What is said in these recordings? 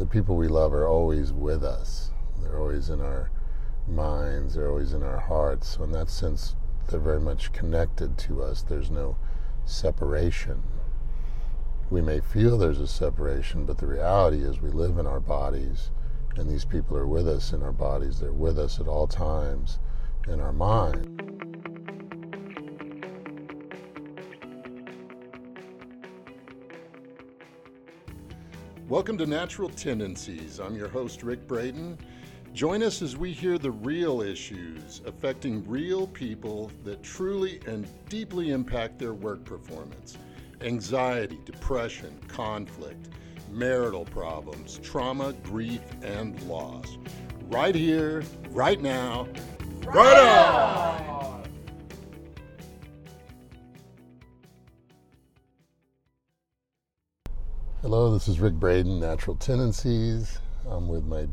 the people we love are always with us. They're always in our minds, they're always in our hearts. So, in that sense, they're very much connected to us. There's no separation. We may feel there's a separation, but the reality is we live in our bodies, and these people are with us in our bodies. They're with us at all times in our mind. Welcome to Natural Tendencies. I'm your host, Rick Braden. Join us as we hear the real issues affecting real people that truly and deeply impact their work performance anxiety, depression, conflict, marital problems, trauma, grief, and loss. Right here, right now, right on! Hello, this is Rick Braden, Natural Tendencies. I'm with my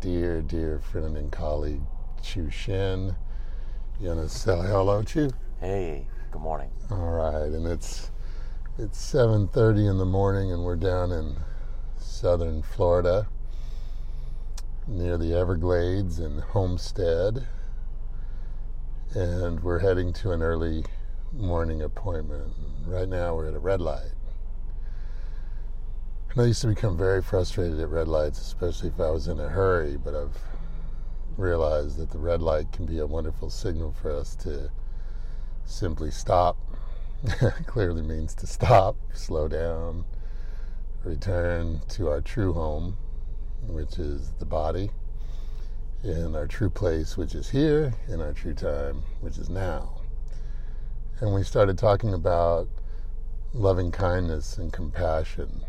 dear, dear friend and colleague, Chu Shin. You want to say hello, Chu? Hey, good morning. All right, and it's it's 7:30 in the morning, and we're down in southern Florida, near the Everglades in Homestead, and we're heading to an early morning appointment. Right now, we're at a red light. And I used to become very frustrated at red lights, especially if I was in a hurry, but I've realized that the red light can be a wonderful signal for us to simply stop. Clearly means to stop, slow down, return to our true home, which is the body, and our true place, which is here, in our true time, which is now. And we started talking about loving kindness and compassion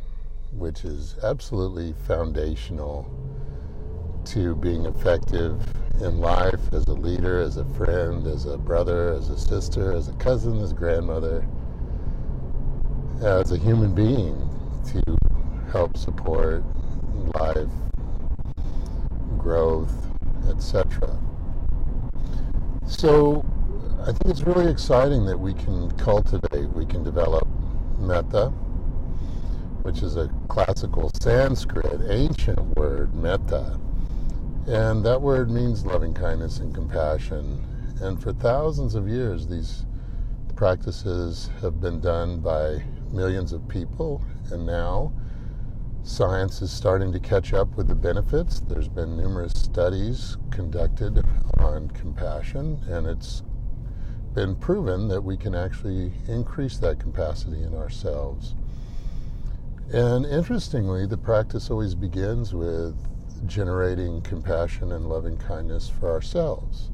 which is absolutely foundational to being effective in life as a leader, as a friend, as a brother, as a sister, as a cousin, as a grandmother, as a human being to help support life, growth, etc. So I think it's really exciting that we can cultivate, we can develop metta which is a classical Sanskrit, ancient word, metta. And that word means loving kindness and compassion. And for thousands of years, these practices have been done by millions of people. And now science is starting to catch up with the benefits. There's been numerous studies conducted on compassion, and it's been proven that we can actually increase that capacity in ourselves. And interestingly, the practice always begins with generating compassion and loving kindness for ourselves.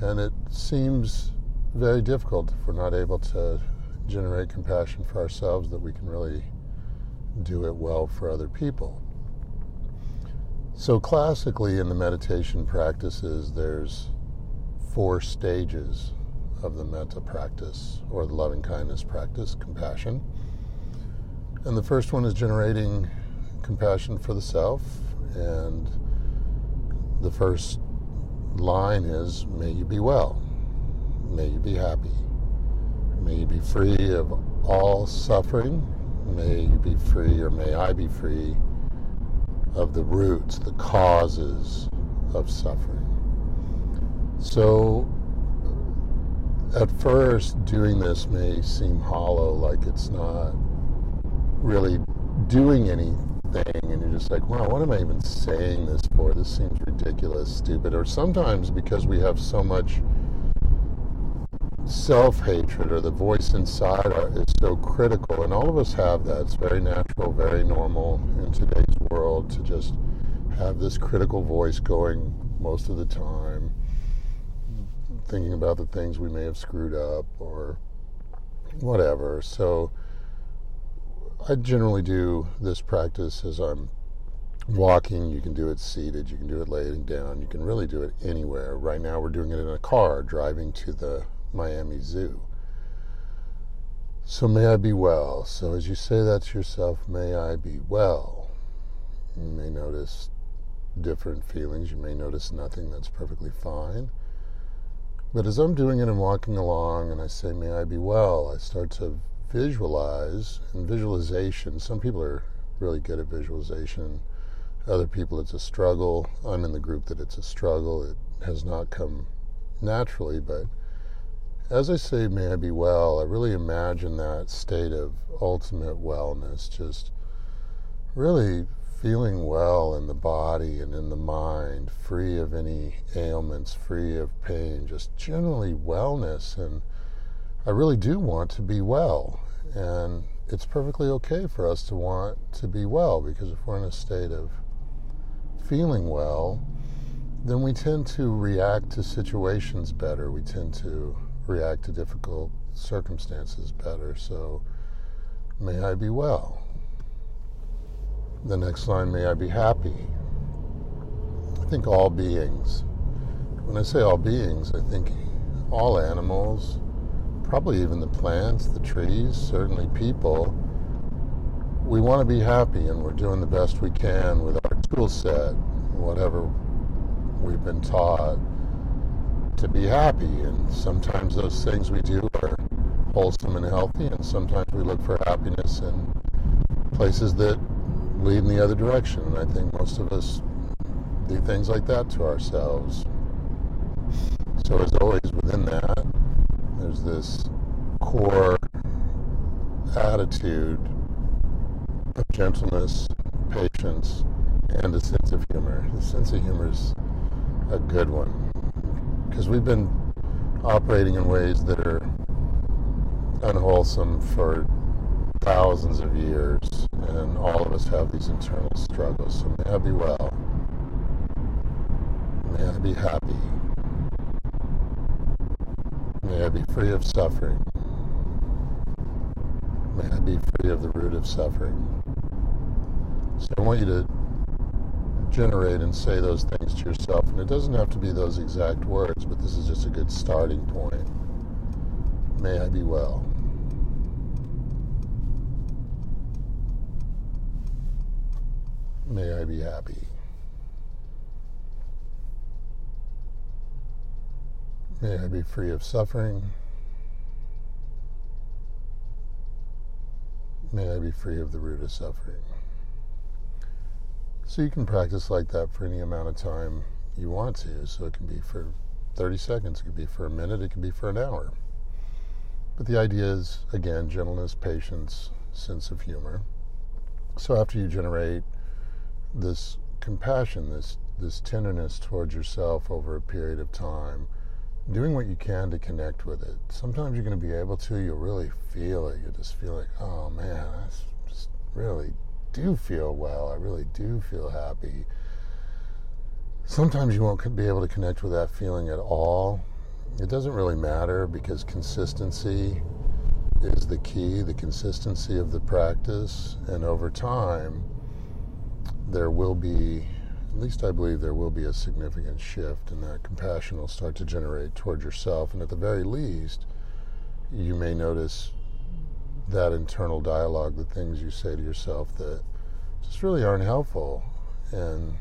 And it seems very difficult if we're not able to generate compassion for ourselves that we can really do it well for other people. So, classically, in the meditation practices, there's four stages of the metta practice or the loving kindness practice compassion. And the first one is generating compassion for the self. And the first line is May you be well. May you be happy. May you be free of all suffering. May you be free, or may I be free, of the roots, the causes of suffering. So, at first, doing this may seem hollow, like it's not really doing anything and you're just like, wow, what am I even saying this for? This seems ridiculous, stupid. Or sometimes because we have so much self hatred or the voice inside is so critical, and all of us have that. It's very natural, very normal in today's world to just have this critical voice going most of the time, thinking about the things we may have screwed up or whatever. So, I generally do this practice as I'm walking. You can do it seated, you can do it laying down, you can really do it anywhere. Right now, we're doing it in a car driving to the Miami Zoo. So, may I be well. So, as you say that to yourself, may I be well. You may notice different feelings. You may notice nothing. That's perfectly fine. But as I'm doing it and walking along and I say, May I be well, I start to visualize and visualization. Some people are really good at visualization. Other people, it's a struggle. I'm in the group that it's a struggle. It has not come naturally, but as I say, may I be well, I really imagine that state of ultimate wellness, just really feeling well in the body and in the mind, free of any ailments, free of pain, just generally wellness. And I really do want to be well. And it's perfectly okay for us to want to be well because if we're in a state of feeling well, then we tend to react to situations better. We tend to react to difficult circumstances better. So, may I be well. The next line, may I be happy. I think all beings. When I say all beings, I think all animals, probably even the plants, the trees, certainly people. We want to be happy and we're doing the best we can with our tool set, whatever we've been taught to be happy. And sometimes those things we do are wholesome and healthy, and sometimes we look for happiness in places that lead in the other direction. And I think most of us do things like that to ourselves. So, as always, within that, there's this core attitude of gentleness, patience, and a sense of humor. The sense of humor is a good one because we've been operating in ways that are unwholesome for thousands of years, and all of us have these internal struggles. So may I be well. May I be happy. May I be free of suffering. May I be free of the root of suffering. So I want you to generate and say those things to yourself. And it doesn't have to be those exact words, but this is just a good starting point. May I be well. May I be happy. May I be free of suffering. May I be free of the root of suffering. So you can practice like that for any amount of time you want to. So it can be for 30 seconds, it could be for a minute, it could be for an hour. But the idea is, again, gentleness, patience, sense of humor. So after you generate this compassion, this, this tenderness towards yourself over a period of time, doing what you can to connect with it. Sometimes you're going to be able to, you'll really feel it. You'll just feel like, oh man, I just really do feel well. I really do feel happy. Sometimes you won't be able to connect with that feeling at all. It doesn't really matter because consistency is the key, the consistency of the practice. And over time, there will be, at least I believe, there will be a significant shift, and that compassion will start to generate toward yourself. And at the very least, you may notice that internal dialogue, the things you say to yourself that just really aren't helpful and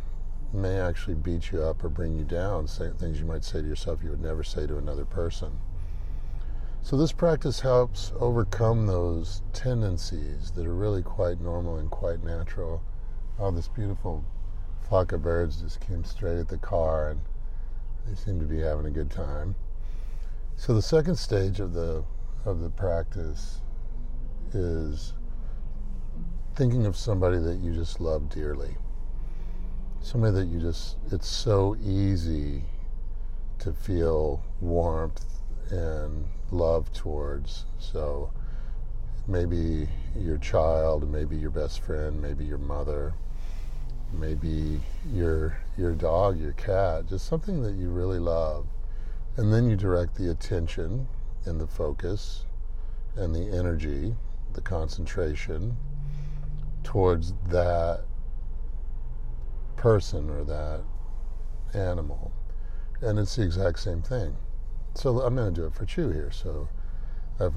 may actually beat you up or bring you down, say, things you might say to yourself you would never say to another person. So, this practice helps overcome those tendencies that are really quite normal and quite natural. Oh, this beautiful flock of birds just came straight at the car and they seem to be having a good time. So, the second stage of the, of the practice is thinking of somebody that you just love dearly. Somebody that you just, it's so easy to feel warmth and love towards. So maybe your child, maybe your best friend, maybe your mother, maybe your your dog, your cat, just something that you really love. And then you direct the attention and the focus and the energy the concentration towards that person or that animal. And it's the exact same thing. So I'm going to do it for Chu here. So I,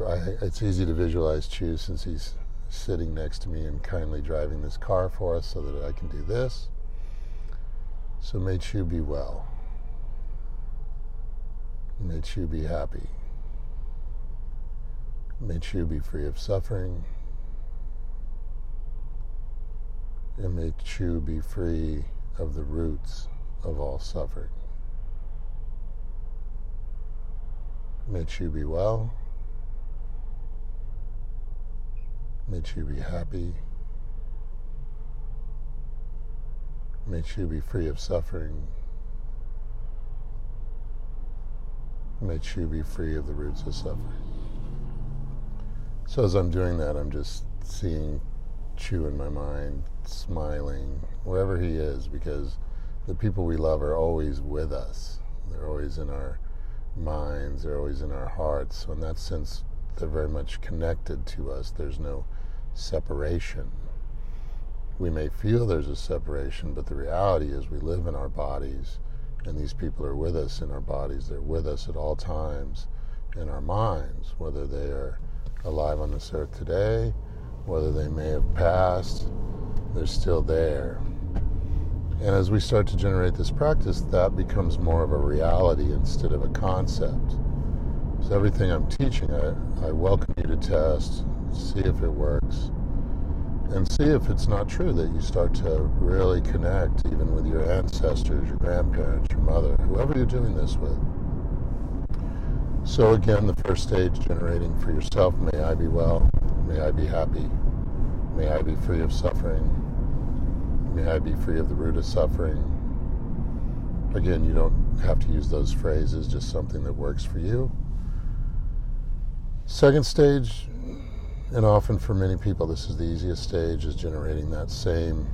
it's easy to visualize Chu since he's sitting next to me and kindly driving this car for us so that I can do this. So may Chu be well. May Chu be happy. May Chew be free of suffering. And may Chu be free of the roots of all suffering. May Chu be well. May Chu be happy. May Chu be free of suffering. May Chu be free of the roots of suffering. So as I'm doing that, I'm just seeing Chu in my mind, smiling, wherever he is, because the people we love are always with us. They're always in our minds, they're always in our hearts. So in that sense, they're very much connected to us. There's no separation. We may feel there's a separation, but the reality is we live in our bodies, and these people are with us in our bodies. They're with us at all times in our minds, whether they are alive on this earth today, whether they may have passed, they're still there. And as we start to generate this practice, that becomes more of a reality instead of a concept. So everything I'm teaching, I, I welcome you to test, see if it works, and see if it's not true that you start to really connect even with your ancestors, your grandparents, your mother, whoever you're doing this with. So again, the first stage, generating for yourself, may I be well, may I be happy, may I be free of suffering, May I be free of the root of suffering. Again, you don't have to use those phrases, just something that works for you. Second stage, and often for many people, this is the easiest stage, is generating that same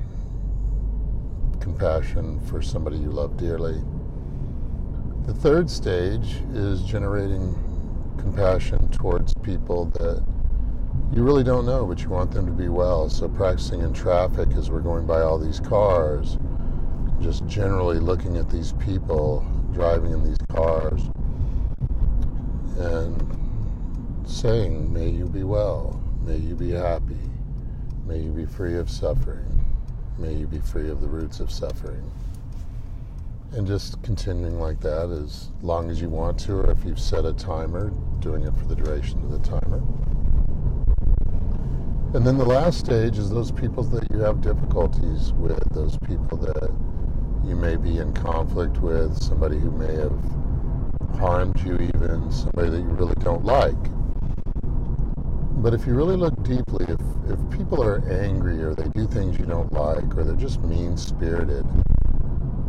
compassion for somebody you love dearly. The third stage is generating compassion towards people that you really don't know, but you want them to be well. So practicing in traffic as we're going by all these cars, just generally looking at these people driving in these cars and saying, May you be well, may you be happy, may you be free of suffering, may you be free of the roots of suffering. And just continuing like that as long as you want to, or if you've set a timer, doing it for the duration of the timer. And then the last stage is those people that you have difficulties with, those people that you may be in conflict with, somebody who may have harmed you, even somebody that you really don't like. But if you really look deeply, if, if people are angry or they do things you don't like or they're just mean spirited,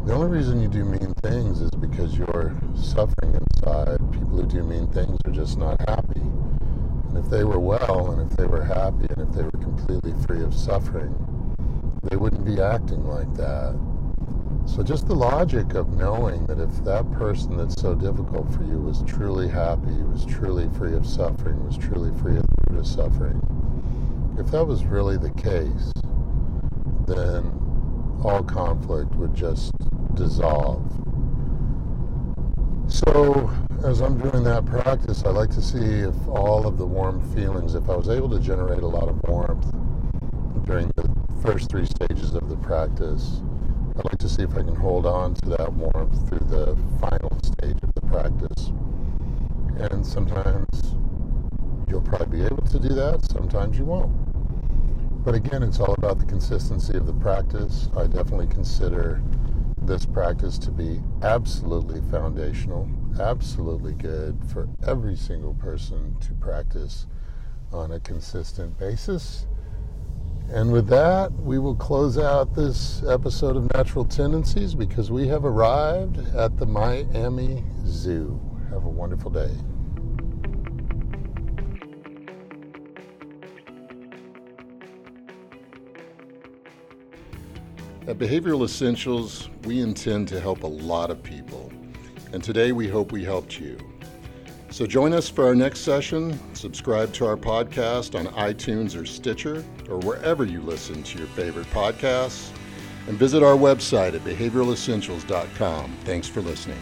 the only reason you do mean things is because you're suffering inside. People who do mean things are just not happy. And if they were well and if they were happy and if they were completely free of suffering, they wouldn't be acting like that. So just the logic of knowing that if that person that's so difficult for you was truly happy, was truly free of suffering, was truly free of root of suffering, if that was really the case, then all conflict would just dissolve. So as I'm doing that practice, I like to see if all of the warm feelings, if I was able to generate a lot of warmth during the first three stages of the practice, I'd like to see if I can hold on to that warmth through the final stage of the practice. And sometimes you'll probably be able to do that, sometimes you won't. But again, it's all about the consistency of the practice. I definitely consider this practice to be absolutely foundational absolutely good for every single person to practice on a consistent basis. And with that, we will close out this episode of Natural Tendencies because we have arrived at the Miami Zoo. Have a wonderful day. At Behavioral Essentials, we intend to help a lot of people and today we hope we helped you. So join us for our next session. Subscribe to our podcast on iTunes or Stitcher or wherever you listen to your favorite podcasts. And visit our website at behavioralessentials.com. Thanks for listening.